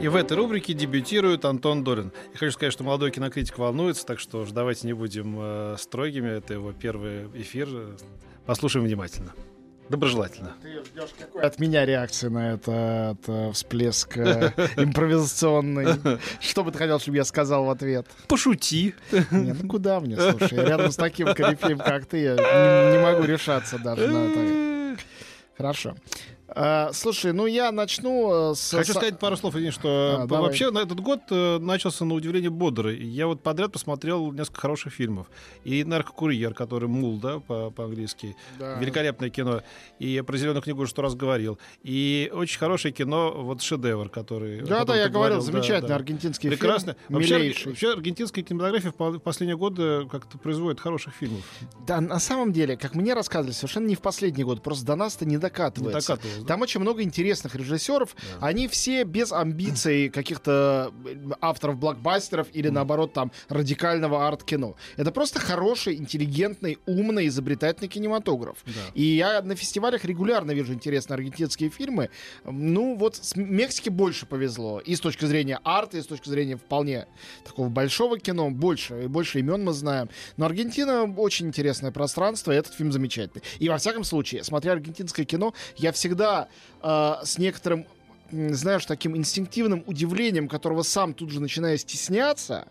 И в этой рубрике дебютирует Антон Долин. Я хочу сказать, что молодой кинокритик волнуется, так что уж давайте не будем э, строгими. Это его первый эфир. Послушаем внимательно. Доброжелательно. Ты ждешь какой от меня реакции на это, это всплеск э, импровизационный? Что бы ты хотел, чтобы я сказал в ответ? Пошути. Нет, ну куда мне, слушай, рядом с таким корифеем, как ты, я не, не могу решаться даже на это. Хорошо. А, слушай, ну я начну э, с... Хочу сказать пару слов, извини, что А, по- вообще на этот год э, начался на удивление бодрый. Я вот подряд посмотрел несколько хороших фильмов. И «Наркокурьер», который «Мул», да, по- по-английски. Да. Великолепное кино. И про «Зеленую книгу» уже сто раз говорил. И очень хорошее кино, вот «Шедевр», который... Да, да, я ты говорил, да, замечательный да. аргентинский Прекрасно. фильм, Вообще, вообще аргентинская кинематография в последние годы как-то производит хороших фильмов. Да, на самом деле, как мне рассказывали, совершенно не в последний год, просто до нас это не Не докатывается. Да? Там очень много интересных режиссеров. Они все без амбиций каких-то авторов блокбастеров или, наоборот, там, радикального арт-кино. Это просто хороший, интеллигентный, умный, изобретательный кинематограф. Да. И я на фестивалях регулярно вижу интересные аргентинские фильмы. Ну, вот с Мексике больше повезло. И с точки зрения арта, и с точки зрения вполне такого большого кино. Больше, и больше имен мы знаем. Но Аргентина очень интересное пространство, и этот фильм замечательный. И во всяком случае, смотря аргентинское кино, я всегда э, с некоторым знаешь, таким инстинктивным удивлением, которого сам тут же начинаю стесняться,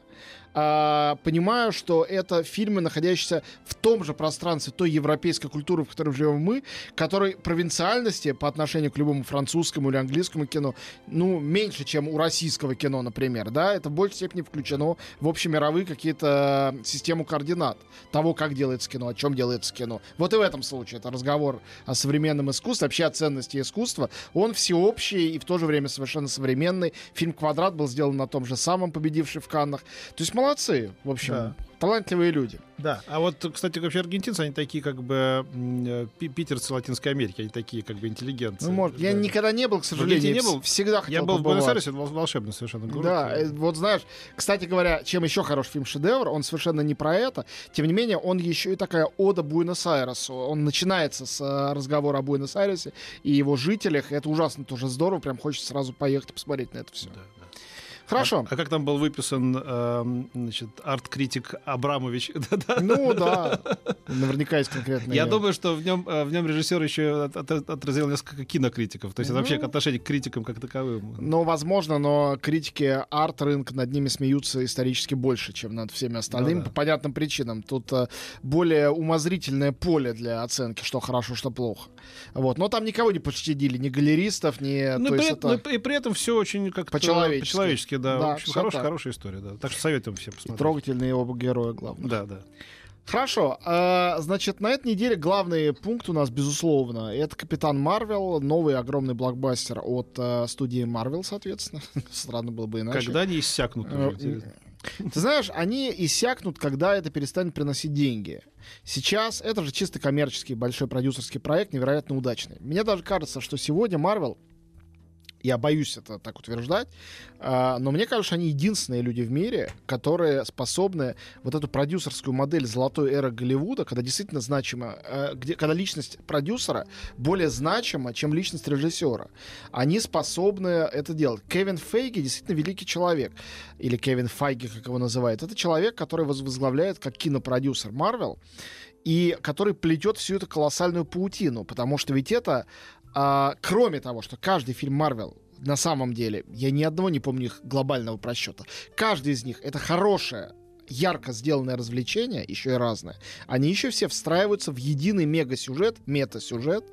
а, понимаю, что это фильмы, находящиеся в том же пространстве той европейской культуры, в которой живем мы, которой провинциальности по отношению к любому французскому или английскому кино, ну, меньше, чем у российского кино, например, да, это в большей степени включено в общемировые какие-то э, систему координат того, как делается кино, о чем делается кино. Вот и в этом случае это разговор о современном искусстве, вообще о ценности искусства. Он всеобщий и в то же время совершенно современный. Фильм «Квадрат» был сделан на том же самом, победивший в Каннах. То есть молодцы, в общем, Да. талантливые люди. Да, а вот, кстати, вообще аргентинцы, они такие как бы э, пи- питерцы Латинской Америки, они такие как бы интеллигенцы. Ну, может, я Да. никогда не был, к сожалению. не был? вс- Всегда хотел Я был в побывать. Буэнос-Айресе, это вол- волшебный совершенно город. Да, э, вот знаешь, кстати говоря, чем еще хорош фильм «Шедевр», он совершенно не про это, тем не менее, он еще и такая ода Буэнос-Айресу. Он начинается с э, разговора о Буэнос-Айресе и его жителях, это ужасно тоже здорово, прям хочется сразу поехать и посмотреть на это все. Да, да. Хорошо. А, а как там был выписан эм, значит, арт-критик Абрамович? Ну да, наверняка есть конкретные... Я думаю, что в нем, э, в нем режиссер еще от- от- отразил несколько кинокритиков. То есть это вообще Ну. отношение к критикам как таковым. Ну, возможно, но критики арт-рынка над ними смеются исторически больше, чем над всеми остальными, Ну да. по понятным причинам. Тут э, более умозрительное поле для оценки, что хорошо, что плохо. Вот. Но там никого не пощадили, ни галеристов, ни... Ну, и при, это- ну, и при этом все очень как-то По-человечески. по-человечески, да. Да, в общем, хорошая, так. хорошая история, да. Так что советуем всем и посмотреть. трогательные оба героя, главное. Да, да. Хорошо. э, значит, на этой неделе главный пункт у нас, безусловно, это «Капитан Марвел», новый огромный блокбастер от э, студии Марвел, соответственно. Странно было бы иначе. Когда они иссякнут уже, интересно. Ты знаешь, они иссякнут, когда это перестанет приносить деньги. Сейчас это же чисто коммерческий большой продюсерский проект, невероятно удачный. Мне даже кажется, что сегодня Marvel, я боюсь это так утверждать, а, но мне кажется, они единственные люди в мире, которые способны вот эту продюсерскую модель золотой эры Голливуда, когда действительно значимо, э, где, когда личность продюсера более значима, чем личность режиссера, они способны это делать. Кевин Фейги действительно великий человек, или Кевин Файги, как его называют. Это человек, который воз- возглавляет как кинопродюсер Марвел, и который плетет всю эту колоссальную паутину, потому что ведь это, а, кроме того, что каждый фильм Марвел на самом деле, я ни одного не помню их глобального просчета, каждый из них это хорошее ярко сделанное развлечение, еще и разное, они еще все встраиваются в единый мега-сюжет, мета-сюжет,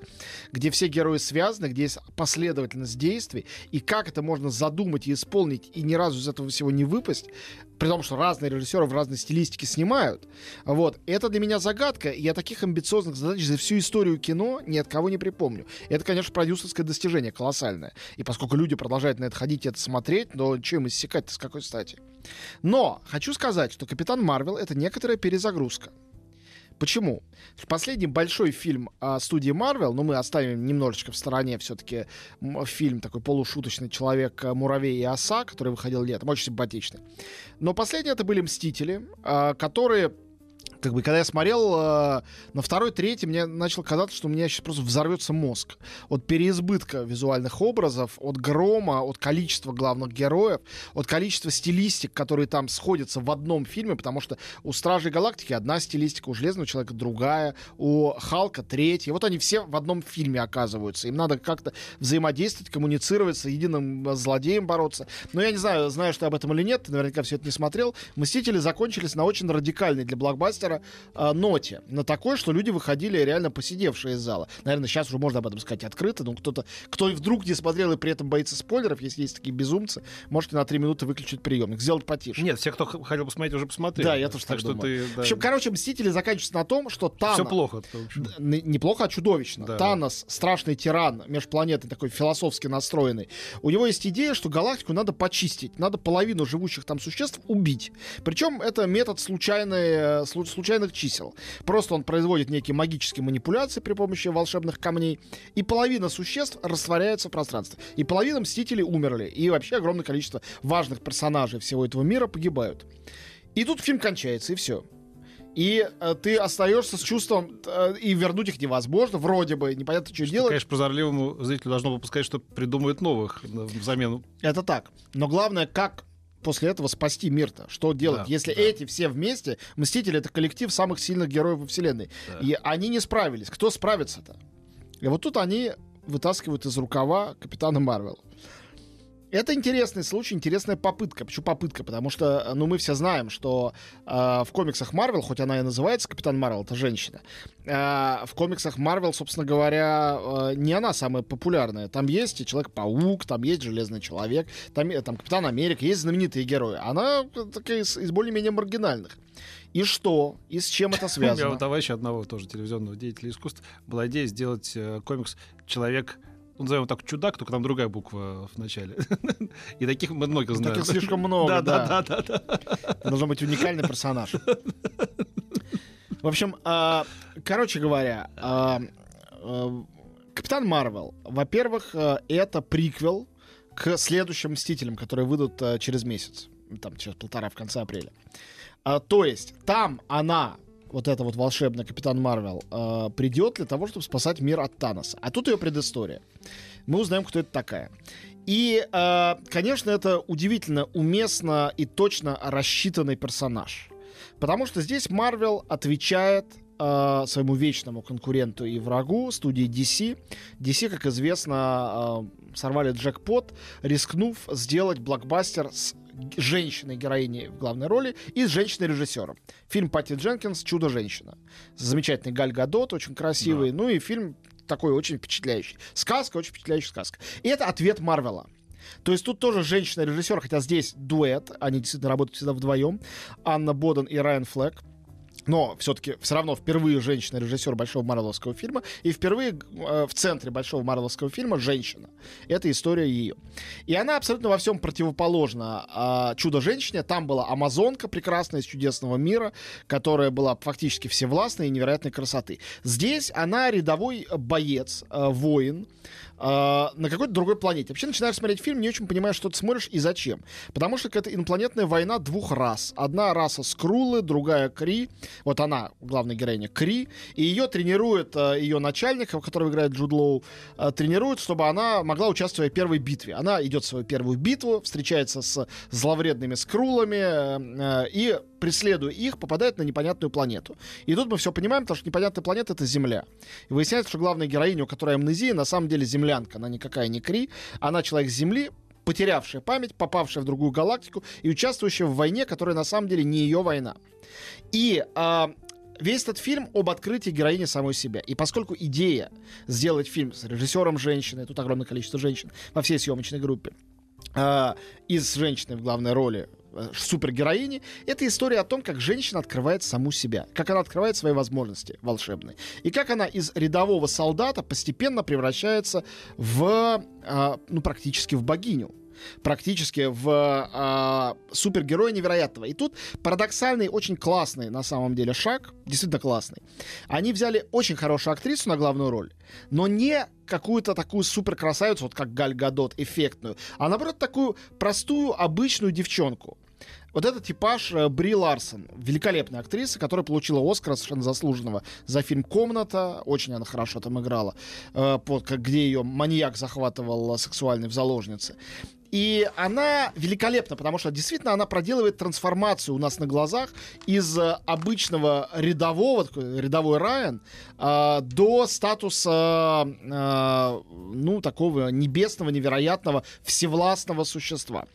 где все герои связаны, где есть последовательность действий, и как это можно задумать и исполнить, и ни разу из этого всего не выпасть, при том, что разные режиссеры в разной стилистике снимают. Вот. Это для меня загадка. Я таких амбициозных задач за всю историю кино ни от кого не припомню. Это, конечно, продюсерское достижение колоссальное. И поскольку люди продолжают на это ходить и это смотреть, но им иссякать-то с какой стати? Но хочу сказать, что Капитан Марвел это некоторая перезагрузка. Почему? Последний большой фильм о студии Marvel, но мы оставим немножечко в стороне все-таки фильм такой полушуточный человек Муравей и Оса, который выходил летом, очень симпатичный. Но последние это были Мстители, а, которые как бы, когда я смотрел э, на второй, третий, мне начало казаться, что у меня сейчас просто взорвется мозг. От переизбытка визуальных образов, от грома, от количества главных героев, от количества стилистик, которые там сходятся в одном фильме, потому что у Стражей Галактики одна стилистика, у Железного Человека другая, у Халка третья. Вот они все в одном фильме оказываются. Им надо как-то взаимодействовать, коммуницировать, с единым злодеем бороться. Но я не знаю, знаю, что об этом или нет, ты наверняка все это не смотрел. Мстители закончились на очень радикальной для блокбастера блокбастера э, ноте. На такой, что люди выходили реально посидевшие из зала. Наверное, сейчас уже можно об этом сказать открыто, но кто-то, кто вдруг не смотрел и при этом боится спойлеров, если есть такие безумцы, можете на три минуты выключить приемник, сделать потише. Нет, все, кто хотел посмотреть, уже посмотрели. Да, я тоже так, так что ты, да. В общем, короче, Мстители заканчиваются на том, что Танос... Все плохо. Неплохо, а чудовищно. Да. Танос, страшный тиран, межпланетный такой философски настроенный. У него есть идея, что галактику надо почистить, надо половину живущих там существ убить. Причем это метод случайной, случайных чисел. Просто он производит некие магические манипуляции при помощи волшебных камней, и половина существ растворяется в пространстве. И половина Мстителей умерли, и вообще огромное количество важных персонажей всего этого мира погибают. И тут фильм кончается, и все. И э, ты остаешься с чувством, э, и вернуть их невозможно, вроде бы, непонятно, что, что делать. Конечно, прозорливому зрителю должно выпускать, что придумают новых взамен. Это так. Но главное, как после этого спасти мир-то? Что делать, да, если да. эти все вместе, Мстители это коллектив самых сильных героев во вселенной, да. и они не справились. Кто справится-то? И вот тут они вытаскивают из рукава Капитана Марвел. Это интересный случай, интересная попытка. Почему попытка? Потому что, ну, мы все знаем, что э, в комиксах Марвел, хоть она и называется Капитан Марвел, это женщина, э, в комиксах Марвел, собственно говоря, э, не она самая популярная. Там есть и Человек-паук, там есть Железный Человек, там, там Капитан Америка, есть знаменитые герои. Она такая из, из более-менее маргинальных. И что? И с чем это связано? У меня у товарища одного тоже телевизионного деятеля искусств была идея сделать э, комикс «Человек ну, назовем так, чудак, только там другая буква в начале. И таких мы много знаем. Таких слишком много, да. Да, да, да. Должен быть уникальный персонаж. В общем, а, короче говоря, а, а, Капитан Марвел, во-первых, это приквел к следующим Мстителям, которые выйдут через месяц. Там через полтора, в конце апреля. То есть, там она вот эта вот волшебная Капитан Марвел, э, придет для того, чтобы спасать мир от Таноса. А тут ее предыстория. Мы узнаем, кто это такая. И, э, конечно, это удивительно уместно и точно рассчитанный персонаж. Потому что здесь Марвел отвечает э, своему вечному конкуренту и врагу, студии DC. DC, как известно, э, сорвали джекпот, рискнув сделать блокбастер с женщиной героиней в главной роли и с женщиной-режиссером. Фильм Патти Дженкинс «Чудо-женщина». Замечательный Галь Гадот, очень красивый. Да. Ну и фильм такой очень впечатляющий. Сказка, очень впечатляющая сказка. И это ответ Марвела. То есть тут тоже женщина-режиссер, хотя здесь дуэт, они действительно работают всегда вдвоем. Анна Боден и Райан Флэк но все-таки все равно впервые женщина-режиссер большого марвеловского фильма, и впервые э, в центре большого марвеловского фильма женщина. Это история ее. И она абсолютно во всем противоположна э, Чудо-женщине. Там была Амазонка прекрасная из чудесного мира, которая была фактически всевластной и невероятной красоты. Здесь она рядовой боец, э, воин, э, на какой-то другой планете. Вообще начинаешь смотреть фильм, не очень понимаешь, что ты смотришь и зачем. Потому что это инопланетная война двух рас. Одна раса Скрулы, другая Кри. Вот она, главная героиня Кри. И ее тренирует э, ее начальник, который играет Джуд Лоу, э, тренирует, чтобы она могла участвовать в первой битве. Она идет в свою первую битву, встречается с зловредными Скрулами и преследуя их, попадает на непонятную планету. И тут мы все понимаем, потому что непонятная планета — это Земля. И выясняется, что главная героиня, у которой амнезия, на самом деле землянка. Она никакая не Кри, она человек Земли, потерявшая память, попавшая в другую галактику и участвующая в войне, которая на самом деле не ее война. И а, весь этот фильм об открытии героини самой себя. И поскольку идея сделать фильм с режиссером женщиной, тут огромное количество женщин во всей съемочной группе, э, и с женщиной в главной роли супергероини, это история о том, как женщина открывает саму себя, как она открывает свои возможности волшебные, и как она из рядового солдата постепенно превращается в, э, ну, практически в богиню. Практически в э, супергероя невероятного. И тут парадоксальный, очень классный на самом деле шаг, действительно классный. Они взяли очень хорошую актрису на главную роль, но не какую-то такую супер красавицу, вот как Галь Гадот, эффектную, а наоборот такую простую, обычную девчонку. Вот этот типаж э, Бри Ларсон, великолепная актриса, которая получила Оскара совершенно заслуженного за фильм «Комната». Очень она хорошо там играла, э, где ее маньяк захватывал сексуальный в заложнице. И она великолепна, потому что действительно она проделывает трансформацию у нас на глазах из э, обычного рядового, рядовой Райан, э, до статуса, э, ну, такого небесного, невероятного, всевластного существа.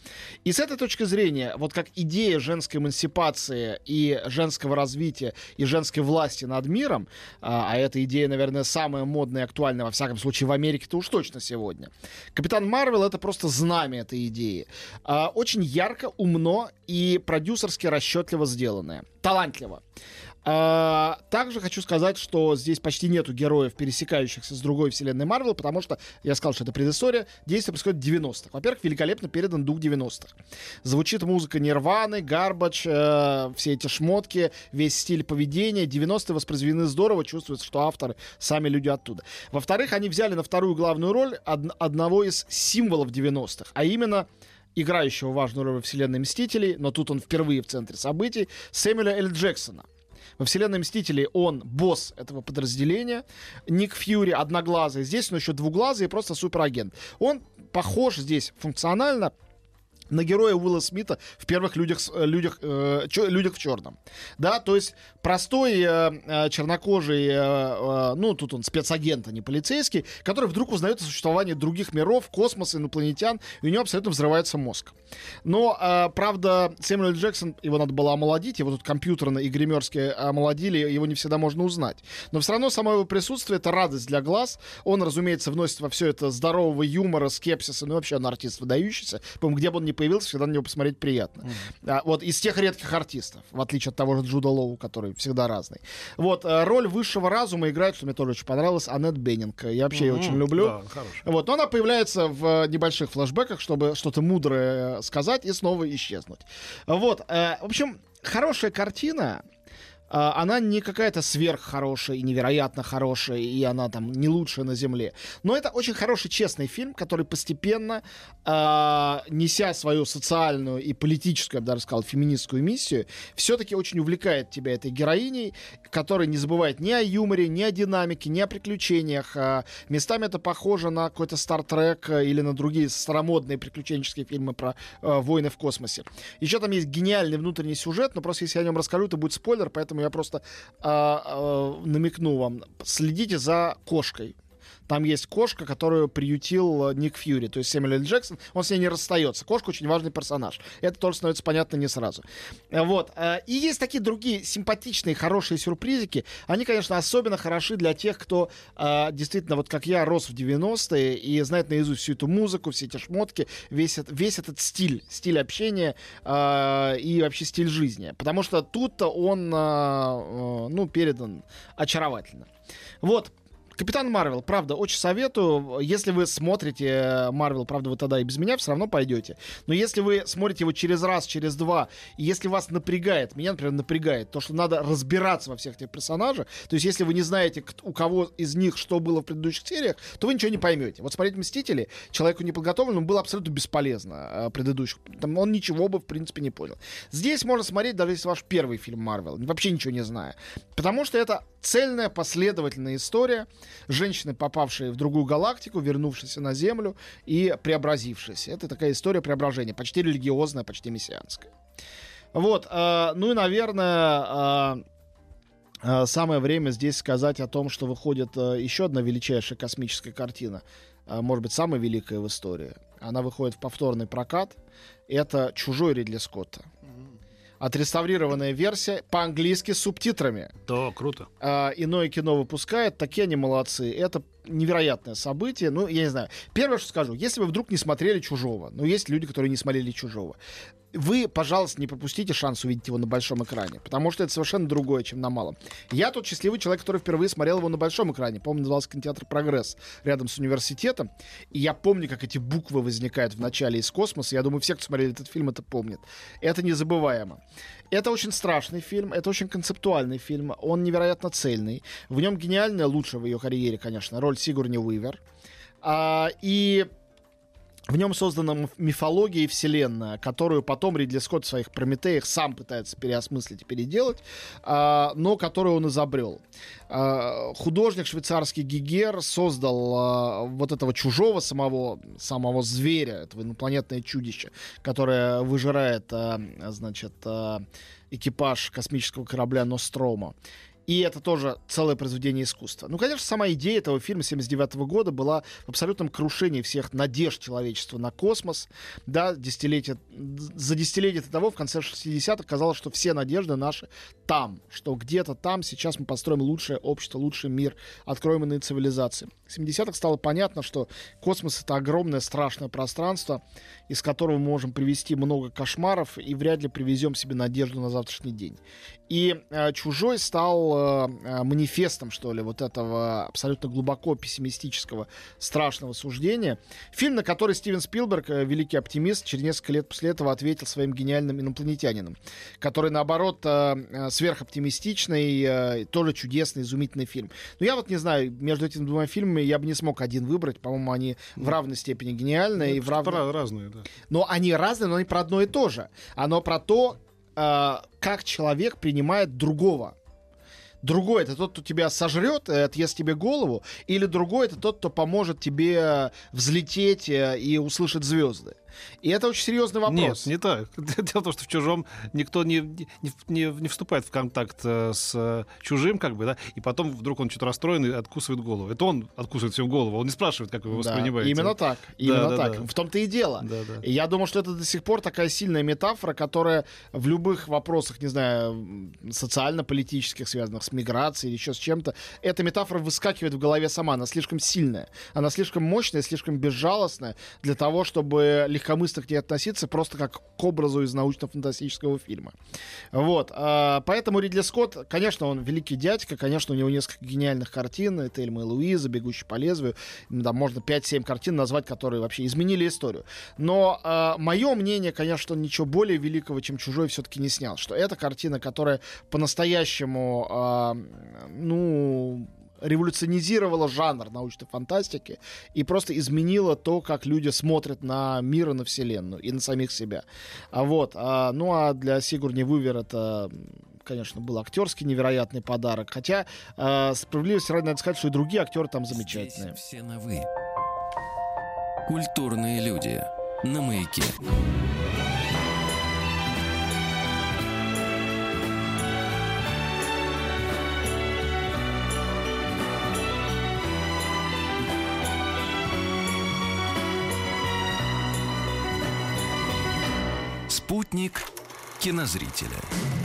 И с этой точки зрения, вот как идея женской эмансипации и женского развития и женской власти над миром, а эта идея, наверное, самая модная и актуальная, во всяком случае, в Америке-то уж точно сегодня. Капитан Марвел — это просто знамя этой идеи. А, очень ярко, умно и продюсерски расчетливо сделанное. Талантливо. А, также хочу сказать, что здесь почти нету героев, пересекающихся с другой вселенной Марвел, потому что, я сказал, что это предыстория, действие происходит в 90-х. Во-первых, великолепно передан дух 90-х. Звучит музыка Нирваны, Гарбач, э, все эти шмотки, весь стиль поведения. 90-е воспроизведены здорово, чувствуется, что авторы сами люди оттуда. Во-вторых, они взяли на вторую главную роль од- одного из символов 90-х, а именно играющего важную роль во вселенной Мстителей, но тут он впервые в центре событий, Сэмюэля Эль Джексона. Во вселенной Мстителей он босс этого подразделения. Ник Фьюри одноглазый. Здесь он еще двуглазый и просто суперагент. Он похож здесь функционально на героя Уилла Смита в первых людях, людях, э, чё, людях в черном. Да, то есть простой э, э, чернокожий, э, э, ну, тут он спецагент, а не полицейский, который вдруг узнает о существовании других миров, космоса, инопланетян, и у него абсолютно взрывается мозг. Но, э, правда, Сэмюэл Джексон, его надо было омолодить, его тут компьютерно и гримерски омолодили, его не всегда можно узнать. Но все равно само его присутствие — это радость для глаз. Он, разумеется, вносит во все это здорового юмора, скепсиса, ну, вообще он артист выдающийся. По-моему, где бы он ни появился, всегда на него посмотреть приятно. Mm. А, вот из тех редких артистов, в отличие от того же Джуда Лоу, который всегда разный. Вот, э, роль высшего разума играет, что мне тоже очень понравилось, Аннет Беннинг. Я вообще mm-hmm. ее очень люблю. Да, вот, но она появляется в небольших флэшбэках, чтобы что-то мудрое сказать и снова исчезнуть. Вот, э, в общем, хорошая картина, она не какая-то сверххорошая и невероятно хорошая, и она там не лучшая на Земле. Но это очень хороший, честный фильм, который постепенно, э, неся свою социальную и политическую, я бы даже сказал, феминистскую миссию, все-таки очень увлекает тебя этой героиней, которая не забывает ни о юморе, ни о динамике, ни о приключениях. Э, местами это похоже на какой-то Стартрек или на другие старомодные приключенческие фильмы про э, войны в космосе. Еще там есть гениальный внутренний сюжет, но просто если я о нем расскажу, это будет спойлер, поэтому поэтому я просто а, а, намекну вам. Следите за кошкой. Там есть кошка, которую приютил э, Ник Фьюри, то есть Сэмюэл Джексон. Он с ней не расстается. Кошка очень важный персонаж. Это тоже становится понятно не сразу. Э, вот. Э, и есть такие другие симпатичные, хорошие сюрпризики. Они, конечно, особенно хороши для тех, кто действительно, вот как я, рос в 90-е и знает наизусть всю эту музыку, все эти шмотки, весь, весь этот стиль, стиль общения и вообще стиль жизни. Потому что тут-то он, ну, передан очаровательно. Вот. Капитан Марвел, правда, очень советую. Если вы смотрите Марвел, правда, вы тогда и без меня все равно пойдете. Но если вы смотрите его через раз, через два, и если вас напрягает, меня, например, напрягает, то, что надо разбираться во всех этих персонажах, то есть если вы не знаете, у кого из них что было в предыдущих сериях, то вы ничего не поймете. Вот смотреть «Мстители» человеку неподготовленному было абсолютно бесполезно э, предыдущих. Там он ничего бы, в принципе, не понял. Здесь можно смотреть, даже если ваш первый фильм Марвел, вообще ничего не зная. Потому что это цельная, последовательная история, женщины, попавшие в другую галактику, вернувшиеся на Землю и преобразившиеся. Это такая история преображения, почти религиозная, почти мессианская. Вот, э, ну и, наверное, э, э, самое время здесь сказать о том, что выходит э, еще одна величайшая космическая картина, э, может быть, самая великая в истории. Она выходит в повторный прокат. Это «Чужой» Ридли Скотта отреставрированная версия по-английски с субтитрами. Да, круто. А, иное кино выпускает, такие они молодцы. Это невероятное событие. Ну, я не знаю. Первое, что скажу, если вы вдруг не смотрели «Чужого», ну, есть люди, которые не смотрели «Чужого», вы, пожалуйста, не пропустите шанс увидеть его на большом экране, потому что это совершенно другое, чем на малом. Я тот счастливый человек, который впервые смотрел его на большом экране. Помню, назывался кинотеатр «Прогресс» рядом с университетом. И я помню, как эти буквы возникают в начале из космоса. Я думаю, все, кто смотрели этот фильм, это помнят. Это незабываемо. Это очень страшный фильм, это очень концептуальный фильм. Он невероятно цельный. В нем гениальная, лучшая в ее карьере, конечно, роль Сигурни Уивер. А, и в нем создана мифология и вселенная, которую потом Ридли Скотт в своих Прометеях сам пытается переосмыслить и переделать, а, но которую он изобрел. А, художник швейцарский Гигер создал а, вот этого чужого самого, самого зверя, этого инопланетное чудище, которое выжирает, значит, экипаж космического корабля Нострома. И это тоже целое произведение искусства. Ну, конечно, сама идея этого фильма 79 года была в абсолютном крушении всех надежд человечества на космос. Да, десятилетия, за десятилетие до того, в конце 60-х, казалось, что все надежды наши там, что где-то там сейчас мы построим лучшее общество, лучший мир, откроем иные цивилизации. В 70-х стало понятно, что космос — это огромное страшное пространство, из которого мы можем привести много кошмаров и вряд ли привезем себе надежду на завтрашний день. И э, «Чужой» стал э, э, манифестом, что ли, вот этого абсолютно глубоко пессимистического, страшного суждения. Фильм, на который Стивен Спилберг, э, великий оптимист, через несколько лет после этого ответил своим гениальным инопланетянином, который, наоборот, э, э сверхоптимистичный, э, тоже чудесный, изумительный фильм. Но я вот не знаю, между этими двумя фильмами я бы не смог один выбрать. По-моему, они в равной степени гениальные. Ну, и в рав... разные, да. Но они разные, но они про одно и то же. Оно про то, э, как человек принимает другого. Другой это тот, кто тебя сожрет, э, отъест тебе голову, или другой это тот, кто поможет тебе взлететь э, и услышать звезды. И это очень серьезный вопрос. Нет, не так. Дело в том, что в чужом никто не, не, не, не вступает в контакт э, с чужим, как бы, да, и потом вдруг он что-то расстроен и откусывает голову. Это он откусывает всю голову, он не спрашивает, как вы его да, воспринимаете. Именно так. Именно да, так. Да, да. В том-то и дело. Да, да. И я думаю, что это до сих пор такая сильная метафора, которая в любых вопросах, не знаю, социально-политических, связанных с миграцией или еще с чем-то, эта метафора выскакивает в голове сама. Она слишком сильная. Она слишком мощная, слишком безжалостная для того, чтобы легко легкомысленно к ней относиться просто как к образу из научно-фантастического фильма. Вот. А, поэтому Ридли Скотт, конечно, он великий дядька, конечно, у него несколько гениальных картин. Это Эльма и Луиза, Бегущий по лезвию. Да, можно 5-7 картин назвать, которые вообще изменили историю. Но а, мое мнение, конечно, что ничего более великого, чем «Чужой» все-таки не снял. Что это картина, которая по-настоящему, а, ну, революционизировала жанр научной фантастики и просто изменила то, как люди смотрят на мир и на Вселенную, и на самих себя. А вот, а, ну а для Сигурни Вывер это конечно, был актерский невероятный подарок. Хотя, э, справедливости ради, надо сказать, что и другие актеры там замечательные. Здесь все на «вы». Культурные люди. На «Маяке». Кинозрителя.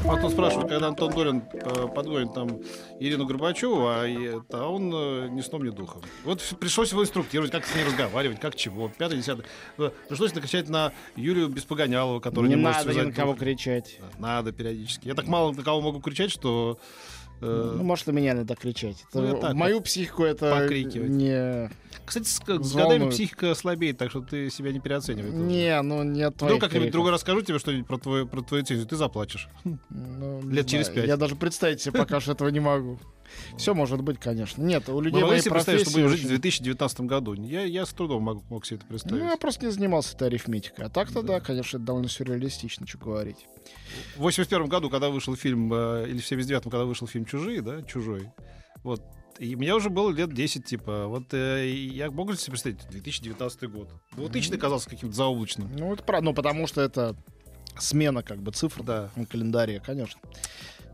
Вот он спрашивает, когда Антон Долин э, подгонит там Ирину Горбачеву, а, а он э, ни сном, ни духом. Вот пришлось его инструктировать, как с ней разговаривать, как чего. Пятый, десятый. Э, пришлось накричать на Юлию Беспогонялову, которая не, не может надо ни на кого кричать. Надо периодически. Я так мало на кого могу кричать, что ну, может, на меня надо кричать. Это, ну, так, мою психику это покрикивать. не Кстати, с, с годами психика слабеет, так что ты себя не переоценивай. Не, ну нет Ну, как-нибудь другой расскажу тебе что-нибудь про твою, про твою цензию, ты заплачешь. Ну, Лет через пять. Я даже представить себе пока что этого не могу. Все может быть, конечно. Нет, у людей моей себе представить, что будем жить в 2019 году. Я, я с трудом мог, мог себе это представить. Ну, я просто не занимался этой арифметикой. А так-то, да. да, конечно, это довольно сюрреалистично, что говорить. В 81 году, когда вышел фильм, э, или в 79-м, когда вышел фильм «Чужие», да, «Чужой», вот, и мне уже было лет 10, типа, вот э, я могу себе представить, 2019 год. 2000 казался каким-то заоблачным. Ну, это правда, ну, потому что это смена, как бы, цифр да. на календаре, конечно.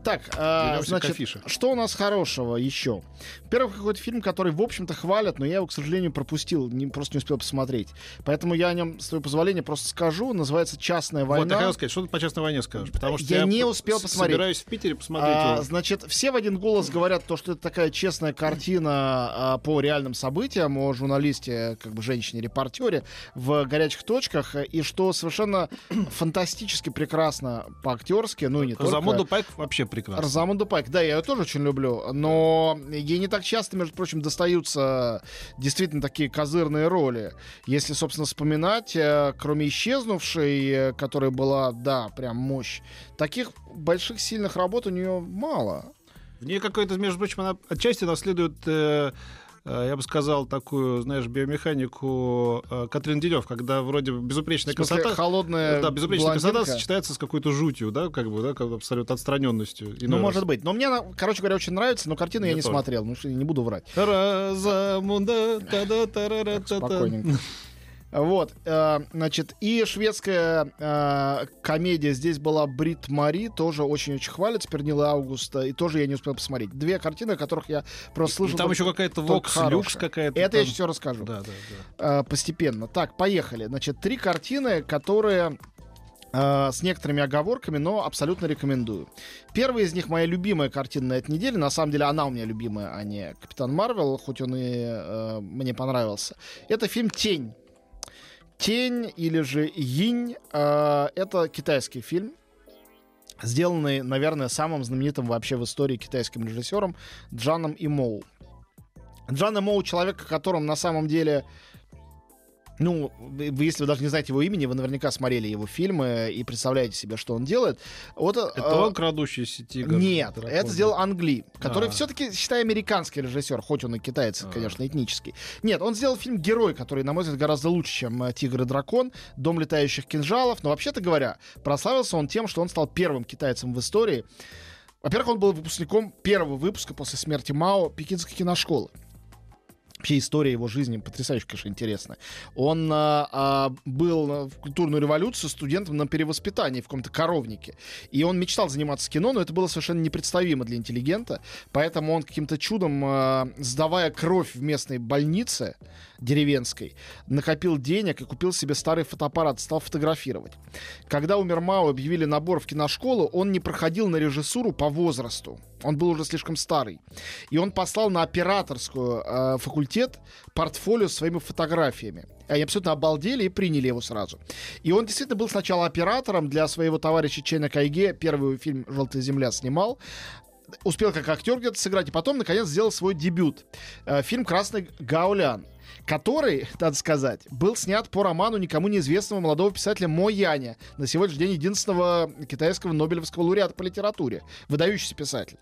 Так, к значит, что у нас хорошего еще? Во-первых, какой-то фильм, который, в общем-то, хвалят, но я его, к сожалению, пропустил, не, просто не успел посмотреть. Поэтому я о нем, с твоего позволения, просто скажу. Называется «Частная Вот, я война». хотел сказать, что ты по частной войне скажешь, потому что Я не п- успел посмотреть. Собираюсь в Питере посмотреть А, его. значит, все в один голос говорят то, что это такая честная картина а, по реальным событиям о журналисте, как бы женщине-репортере в горячих точках, э, и что совершенно фантастически прекрасно по-актерски, ну и не только. Замонду Пайк вообще прекрасно. Розамунду Пайк, да, я ее тоже очень люблю, но ей не так часто, между прочим, достаются действительно такие козырные роли. Если, собственно, вспоминать, э, кроме «Исчезнувшей», э, которая была, да, прям мощь, таких больших сильных работ у нее мало. В ней какой-то, между прочим, она отчасти наследует, э, я бы сказал, такую, знаешь, биомеханику э, Катрин Денев, когда вроде безупречная смысле, красота... холодная Да, безупречная красота блондинка. сочетается с какой-то жутью, да, как бы, да, как абсолютно отстраненностью. Ну, может быть. Но мне, короче говоря, очень нравится, но картину я не тоже. смотрел, ну что, не буду врать. Розамунда, та-да-та-ра-ра-та-та. Спокойненько. Вот, э, значит, и шведская э, комедия здесь была Брит Мари, тоже очень-очень хвалят, с Пернилы Августа, и тоже я не успел посмотреть. Две картины, о которых я просто И слышал. там только- еще какая-то Вокс. Люкс какая-то. Это я там. все расскажу. Да, да, да. Э, постепенно. Так, поехали. Значит, три картины, которые э, с некоторыми оговорками, но абсолютно рекомендую. Первая из них моя любимая картина на этой неделе. На самом деле она у меня любимая, а не Капитан Марвел, хоть он и э, мне понравился. Это фильм «Тень». «Тень» или же «Йинь» э, — это китайский фильм, сделанный, наверное, самым знаменитым вообще в истории китайским режиссером Джаном Имоу. Джан Имоу — человек, о котором на самом деле ну, если вы даже не знаете его имени, вы наверняка смотрели его фильмы и представляете себе, что он делает. Вот, Это э, он крадущийся тигр? нет, дракон? это сделал Англи, который А. все-таки, считай, американский режиссер, хоть он и китаец, А. конечно, этнический. Нет, он сделал фильм «Герой», который, на мой взгляд, гораздо лучше, чем э, «Тигр и дракон», «Дом летающих кинжалов», но, вообще-то говоря, прославился он тем, что он стал первым китайцем в истории. Во-первых, он был выпускником первого выпуска после смерти Мао Пекинской киношколы. Вообще история его жизни потрясающе, конечно, интересная. Он а, а, был в культурную революцию студентом на перевоспитании в каком-то коровнике. И он мечтал заниматься кино, но это было совершенно непредставимо для интеллигента. Поэтому он каким-то чудом, а, сдавая кровь в местной больнице деревенской, накопил денег и купил себе старый фотоаппарат, стал фотографировать. Когда умер Мао, объявили набор в киношколу, он не проходил на режиссуру по возрасту. Он был уже слишком старый. И он послал на операторскую э, факультет портфолио с своими фотографиями. Они абсолютно обалдели и приняли его сразу. И он действительно был сначала оператором для своего товарища Чена Кайге. Первый фильм «Желтая земля» снимал успел как актер где-то сыграть, и потом, наконец, сделал свой дебют. Э, фильм «Красный Гаулян», который, надо сказать, был снят по роману никому неизвестного молодого писателя Мо Яня, на сегодняшний день единственного китайского Нобелевского лауреата по литературе. Выдающийся писатель.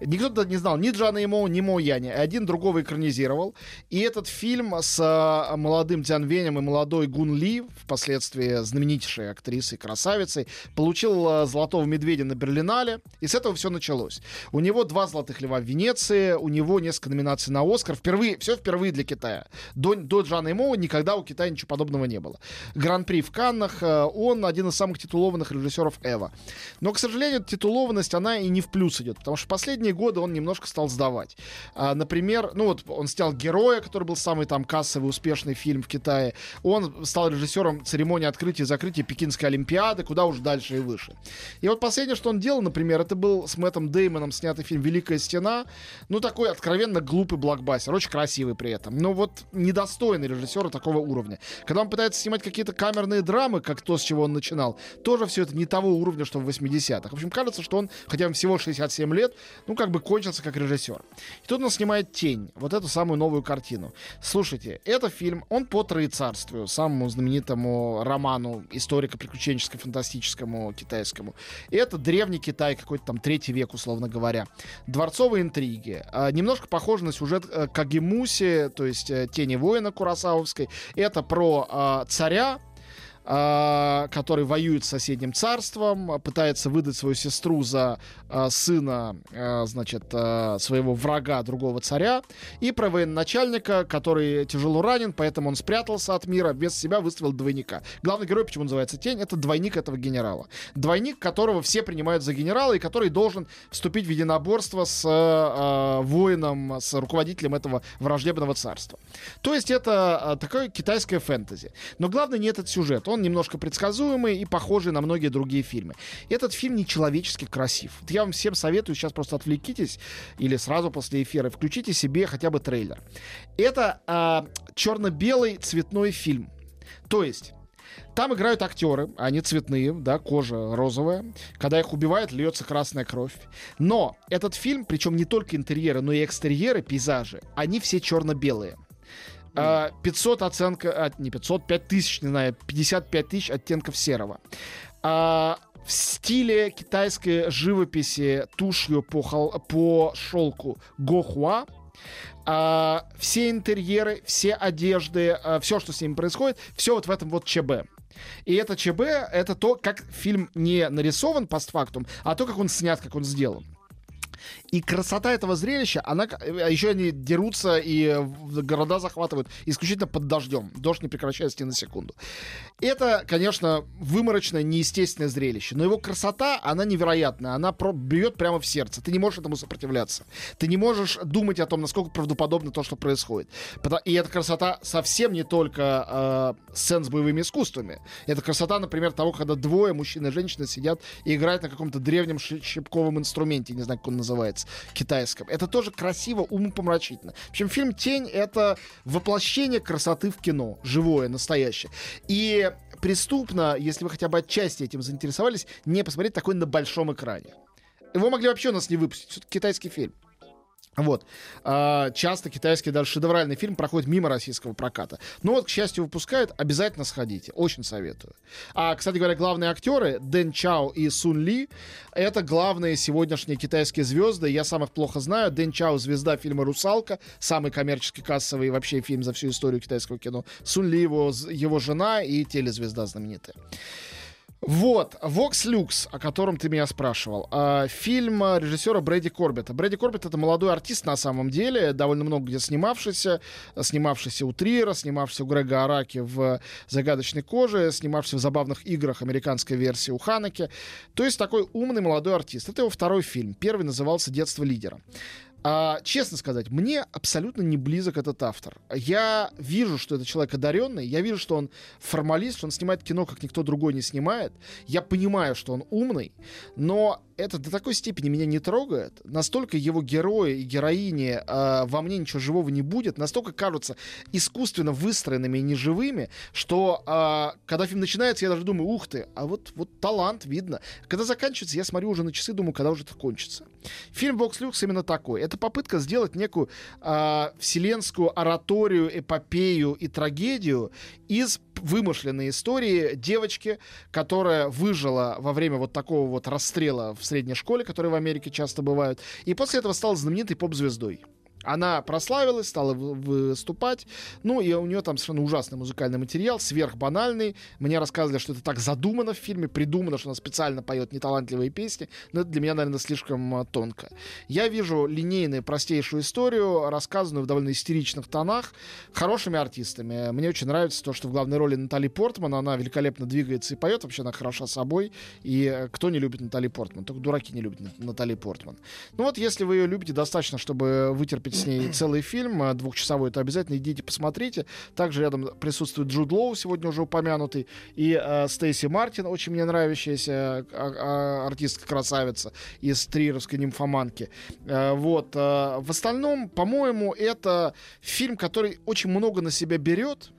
Никто тогда не знал ни Джана Имо, ни Мо Яня. Один другого экранизировал. И этот фильм с а, молодым Дзян Венем и молодой Гун Ли, впоследствии знаменитейшей актрисой, красавицей, получил а, «Золотого медведя» на Берлинале. И с этого все началось. У него два «Золотых льва» в Венеции, у него несколько номинаций на «Оскар». Впервые, все впервые для Китая. До, до Джана Имоу никогда у Китая ничего подобного не было. Гран-при в Каннах, э, он один из самых титулованных режиссеров Эва. Но, к сожалению, титулованность, она и не в плюс идет, потому что последние годы он немножко стал сдавать. А, например, ну вот он снял «Героя», который был самый там кассовый, успешный фильм в Китае. Он стал режиссером церемонии открытия и закрытия Пекинской Олимпиады, куда уж дальше и выше. И вот последнее, что он делал, например, это был с Мэттом Деймоном снятый фильм «Великая стена». Ну, такой откровенно глупый блокбастер, очень красивый при этом. Но вот недостойный режиссера такого уровня. Когда он пытается снимать какие-то камерные драмы, как то, с чего он начинал, тоже все это не того уровня, что в 80-х. В общем, кажется, что он, хотя ему всего 67 лет, ну, как бы кончился как режиссер. И тут он снимает «Тень», вот эту самую новую картину. Слушайте, это фильм, он по «Троецарствию», самому знаменитому роману историко-приключенческо фантастическому китайскому. И это древний Китай, какой-то там третий век, условно говоря. Дворцовые интриги. А, немножко похоже на сюжет э, Кагемуси, то есть э, «Тени воина» Курасавовской. Это про а, царя, который воюет с соседним царством, пытается выдать свою сестру за а, сына, а, значит, а, своего врага, другого царя, и про военачальника, который тяжело ранен, поэтому он спрятался от мира, вместо себя выставил двойника. Главный герой, почему называется Тень, это двойник этого генерала. Двойник, которого все принимают за генерала, и который должен вступить в единоборство с э, воином, с руководителем этого враждебного царства. То есть это такое китайское фэнтези. Но главное не этот сюжет. Он немножко предсказуемый и похожий на многие другие фильмы. Этот фильм нечеловечески красив. Вот я вам всем советую сейчас просто отвлекитесь или сразу после эфира включите себе хотя бы трейлер. Это э, черно-белый цветной фильм. То есть там играют актеры, они цветные, да, кожа розовая. Когда их убивают, льется красная кровь. Но этот фильм, причем не только интерьеры, но и экстерьеры, пейзажи, они все черно-белые. 500 оценка, а, не 500, 5000, не знаю, 55 тысяч оттенков серого. А, в стиле китайской живописи тушью по, хол- по шелку Гохуа. А, все интерьеры, все одежды, а, все, что с ними происходит, все вот в этом вот ЧБ. И это ЧБ, это то, как фильм не нарисован постфактум, а то, как он снят, как он сделан. И красота этого зрелища, она а еще они дерутся и города захватывают исключительно под дождем. Дождь не прекращается ни на секунду. Это, конечно, выморочное, неестественное зрелище. Но его красота, она невероятная. Она про- бьет прямо в сердце. Ты не можешь этому сопротивляться. Ты не можешь думать о том, насколько правдоподобно то, что происходит. И эта красота совсем не только э, сцен с боевыми искусствами. Это красота, например, того, когда двое, мужчина и женщина, сидят и играют на каком-то древнем щипковом инструменте. Не знаю, как он называется китайском. Это тоже красиво, умопомрачительно. В общем, фильм «Тень» — это воплощение красоты в кино. Живое, настоящее. И преступно, если вы хотя бы отчасти этим заинтересовались, не посмотреть такой на большом экране. Его могли вообще у нас не выпустить. Это китайский фильм. Вот. А, часто китайский даже шедевральный фильм проходит мимо российского проката. Но вот, к счастью, выпускают. Обязательно сходите. Очень советую. А, кстати говоря, главные актеры Дэн Чао и Сун Ли это главные сегодняшние китайские звезды. Я сам их плохо знаю. Дэн Чао звезда фильма «Русалка». Самый коммерчески кассовый вообще фильм за всю историю китайского кино. Сун Ли его, его жена и телезвезда знаменитая. Вот, Vox Lux, о котором ты меня спрашивал. А, фильм режиссера Брэди Корбета. Брэди Корбет это молодой артист на самом деле, довольно много где снимавшийся, снимавшийся у Триера, снимавшийся у Грега Араки в «Загадочной коже», снимавшийся в «Забавных играх» американской версии у Ханеке. То есть такой умный молодой артист. Это его второй фильм. Первый назывался «Детство лидера». А, честно сказать, мне абсолютно не близок этот автор. Я вижу, что это человек одаренный, я вижу, что он формалист, что он снимает кино, как никто другой не снимает. Я понимаю, что он умный, но это до такой степени меня не трогает. Настолько его герои и героини э, во мне ничего живого не будет, настолько кажутся искусственно выстроенными и неживыми, что э, когда фильм начинается, я даже думаю, ух ты, а вот, вот талант видно. Когда заканчивается, я смотрю уже на часы, думаю, когда уже это кончится. Фильм «Бокс Люкс» именно такой. Это попытка сделать некую э, вселенскую ораторию, эпопею и трагедию из вымышленной истории девочки, которая выжила во время вот такого вот расстрела в средней школе, которые в Америке часто бывают, и после этого стала знаменитой поп-звездой. Она прославилась, стала выступать. Ну, и у нее там совершенно ужасный музыкальный материал, сверхбанальный. Мне рассказывали, что это так задумано в фильме, придумано, что она специально поет неталантливые песни. Но это для меня, наверное, слишком а, тонко. Я вижу линейную, простейшую историю, рассказанную в довольно истеричных тонах, хорошими артистами. Мне очень нравится то, что в главной роли Натали Портман, она великолепно двигается и поет, вообще она хороша собой. И э, кто не любит Натали Портман? Только дураки не любят Натали Портман. Ну вот, если вы ее любите достаточно, чтобы вытерпеть с ней целый фильм э, двухчасовой, то обязательно идите посмотрите. Также рядом присутствует Джуд Лоу, сегодня уже упомянутый, и э, Стейси Мартин, очень мне нравящаяся э, э, артистка-красавица из триеровской нимфоманки. Э, вот. Э, в остальном, по-моему, это фильм, который очень много на себя берет,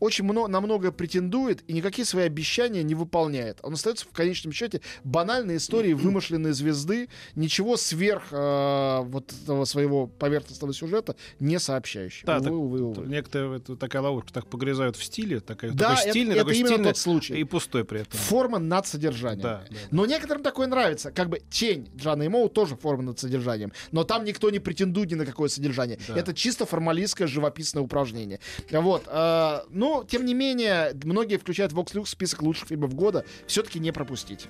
очень много, на многое претендует и никакие свои обещания не выполняет. Он остается в конечном счете банальной историей вымышленной звезды, ничего сверх э, вот этого своего поверхностного сюжета не сообщающего. Да, увы, так, увы, увы. Некоторые это, такая ловушка так погрязают в стиле, такая, Да, такой это, стильный, это такой именно стильный тот случай. и пустой при этом. Форма над содержанием. Да, да. Но некоторым такое нравится. Как бы тень Джана и Моу тоже форма над содержанием. Но там никто не претендует ни на какое содержание. Да. Это чисто формалистское живописное упражнение. Вот. э, Но, тем не менее, многие включают Vox Lux в список лучших фильмов года. Все-таки не пропустить.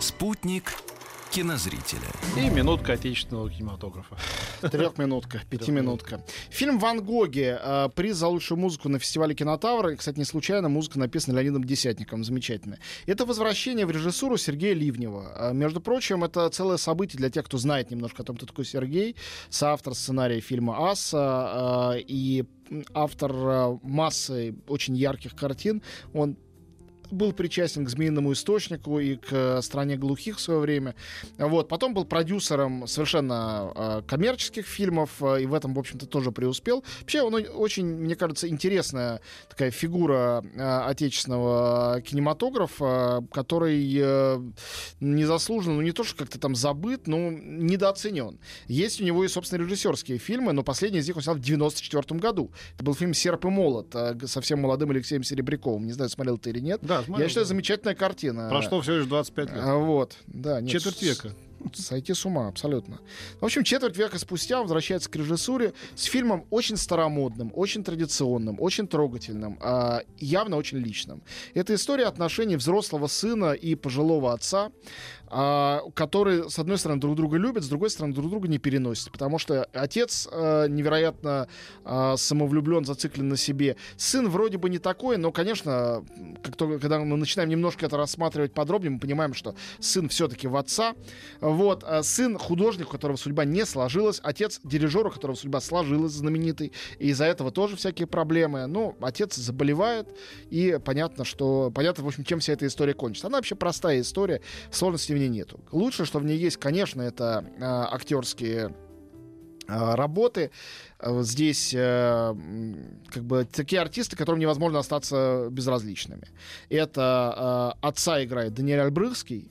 Спутник кинозрителя. И минутка отечественного кинематографа. Трехминутка, пятиминутка. Фильм «Ван Гоги». э, Приз за лучшую музыку на фестивале «Кинотавр». И, Кстати, не случайно музыка написана Леонидом Десятником. Замечательная. Это возвращение в режиссуру Сергея Ливнева. А, Между прочим, это целое событие для тех, кто знает немножко о том, кто такой Сергей. Соавтор сценария фильма «Аса» э, и автор э, массы очень ярких картин. Он был причастен к «Змеиному источнику» и к э, «Стране глухих» в свое время. Вот. Потом был продюсером совершенно э, коммерческих фильмов, э, и в этом, в общем-то, тоже преуспел. Вообще, он очень, мне кажется, интересная такая фигура отечественного кинематографа, который незаслуженно, ну не то, что как-то там забыт, но недооценен. Есть у него и, собственно, режиссерские фильмы, но последний из них он снял в 94 году. Это был фильм «Серп и молот» г- совсем молодым Алексеем Серебряковым. Не знаю, смотрел ты или нет. Да, смотрел, Я считаю, да. замечательная картина. Прошло всего лишь 25 лет. А, Вот, да. нет, Четверть века. Сойти с ума, абсолютно. В общем, четверть века спустя возвращается к режиссуре с фильмом очень старомодным, очень традиционным, очень трогательным, а, явно очень личным. Это история отношений взрослого сына и пожилого отца, а, которые, с одной стороны, друг друга любят, с другой стороны, друг друга не переносят. Потому что отец а, невероятно а, самовлюблен, зациклен на себе. Сын вроде бы не такой, но, конечно, как только, когда мы начинаем немножко это рассматривать подробнее, мы понимаем, что сын все-таки в отца. Вот, а сын художник, у которого судьба не сложилась, отец дирижер, у которого судьба сложилась, знаменитый, и из-за этого тоже всякие проблемы. Ну, отец заболевает, и понятно, что, понятно, в общем, чем вся эта история кончится. Она вообще простая история, сложностей в ней нету. Лучше, что в ней есть, конечно, это э, актерские э, работы. Э, Здесь как бы такие артисты, которым невозможно остаться безразличными. Это отца играет Даниэль Альбрыхский,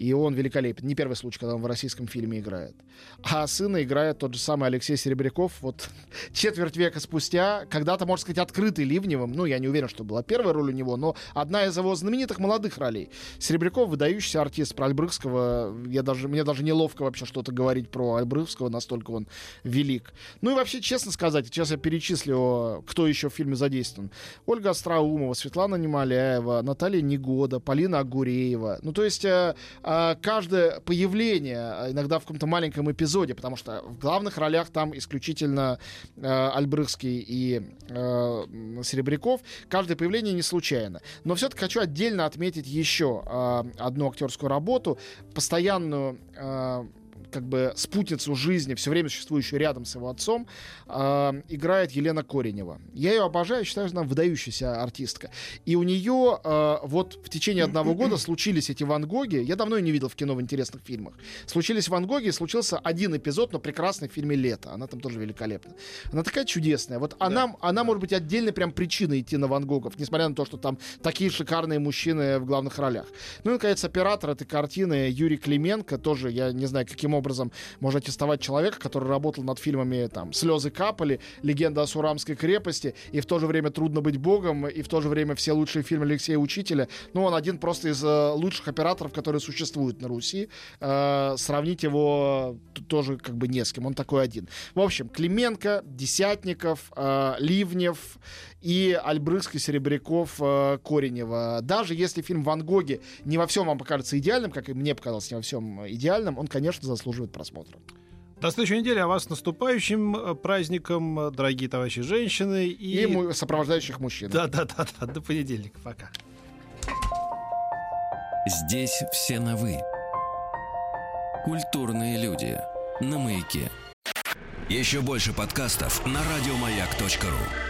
и он великолепен. Не первый случай, когда он в российском фильме играет. А сына играет тот же самый Алексей Серебряков. Вот четверть века спустя, когда-то, можно сказать, открытый Ливневым. Ну, я не уверен, что была первая роль у него, но одна из его знаменитых молодых ролей. Серебряков выдающийся артист. Про Альбрыхского я даже, мне даже неловко вообще что-то говорить про Альбрыхского, настолько он велик. Ну и вообще, честно сказать, сейчас я перечислю, кто еще в фильме задействован. Ольга Остроумова, Светлана Немоляева, Наталья Негода, Полина Агуреева. Ну, то есть э, каждое появление, э, иногда в каком-то маленьком эпизоде, потому что в главных ролях там исключительно э, Альбрыхский и Серебряков, каждое появление не случайно. Но все-таки хочу отдельно отметить еще одну актерскую работу, постоянную как бы спутницу жизни, все время существующую рядом с его отцом, э, играет Елена Коренева. Я ее обожаю, считаю, что она выдающаяся артистка. И у нее э, вот в течение одного года случились эти Ван Гоги. Я давно ее не видел в кино в интересных фильмах. Случились Ван Гоги, и случился один эпизод, но прекрасный в фильме «Лето». Она там тоже великолепна. Она такая чудесная. Вот она, она может быть отдельной прям причиной идти на Ван Гогов, несмотря на то, что там такие шикарные мужчины в главных ролях. Ну и, наконец, оператор этой картины Юрий Клименко, тоже, я не знаю, каким образом можно аттестовать человека, который работал над фильмами там «Слезы капали», «Легенда о Сурамской крепости», и в то же время «Трудно быть богом», и в то же время все лучшие фильмы Алексея Учителя. Ну, он один просто из э, лучших операторов, которые существуют на Руси. Э, сравнить его тоже как бы не с кем, он такой один. В общем, Клименко, Десятников, э, Ливнев и Альбрыхский, Серебряков, э, Коренева. Даже если фильм «Ван Гоги» не во всем вам покажется идеальным, как и мне показалось не во всем идеальным, он, конечно, заслуживает просмотра. До следующей недели, а вас с наступающим э, праздником, э, дорогие товарищи женщины. И, И, му- сопровождающих мужчин. Да-да-да, до понедельника. Пока. Здесь все на «вы». Культурные люди. На маяке. Еще больше подкастов на радиомаяк.ру.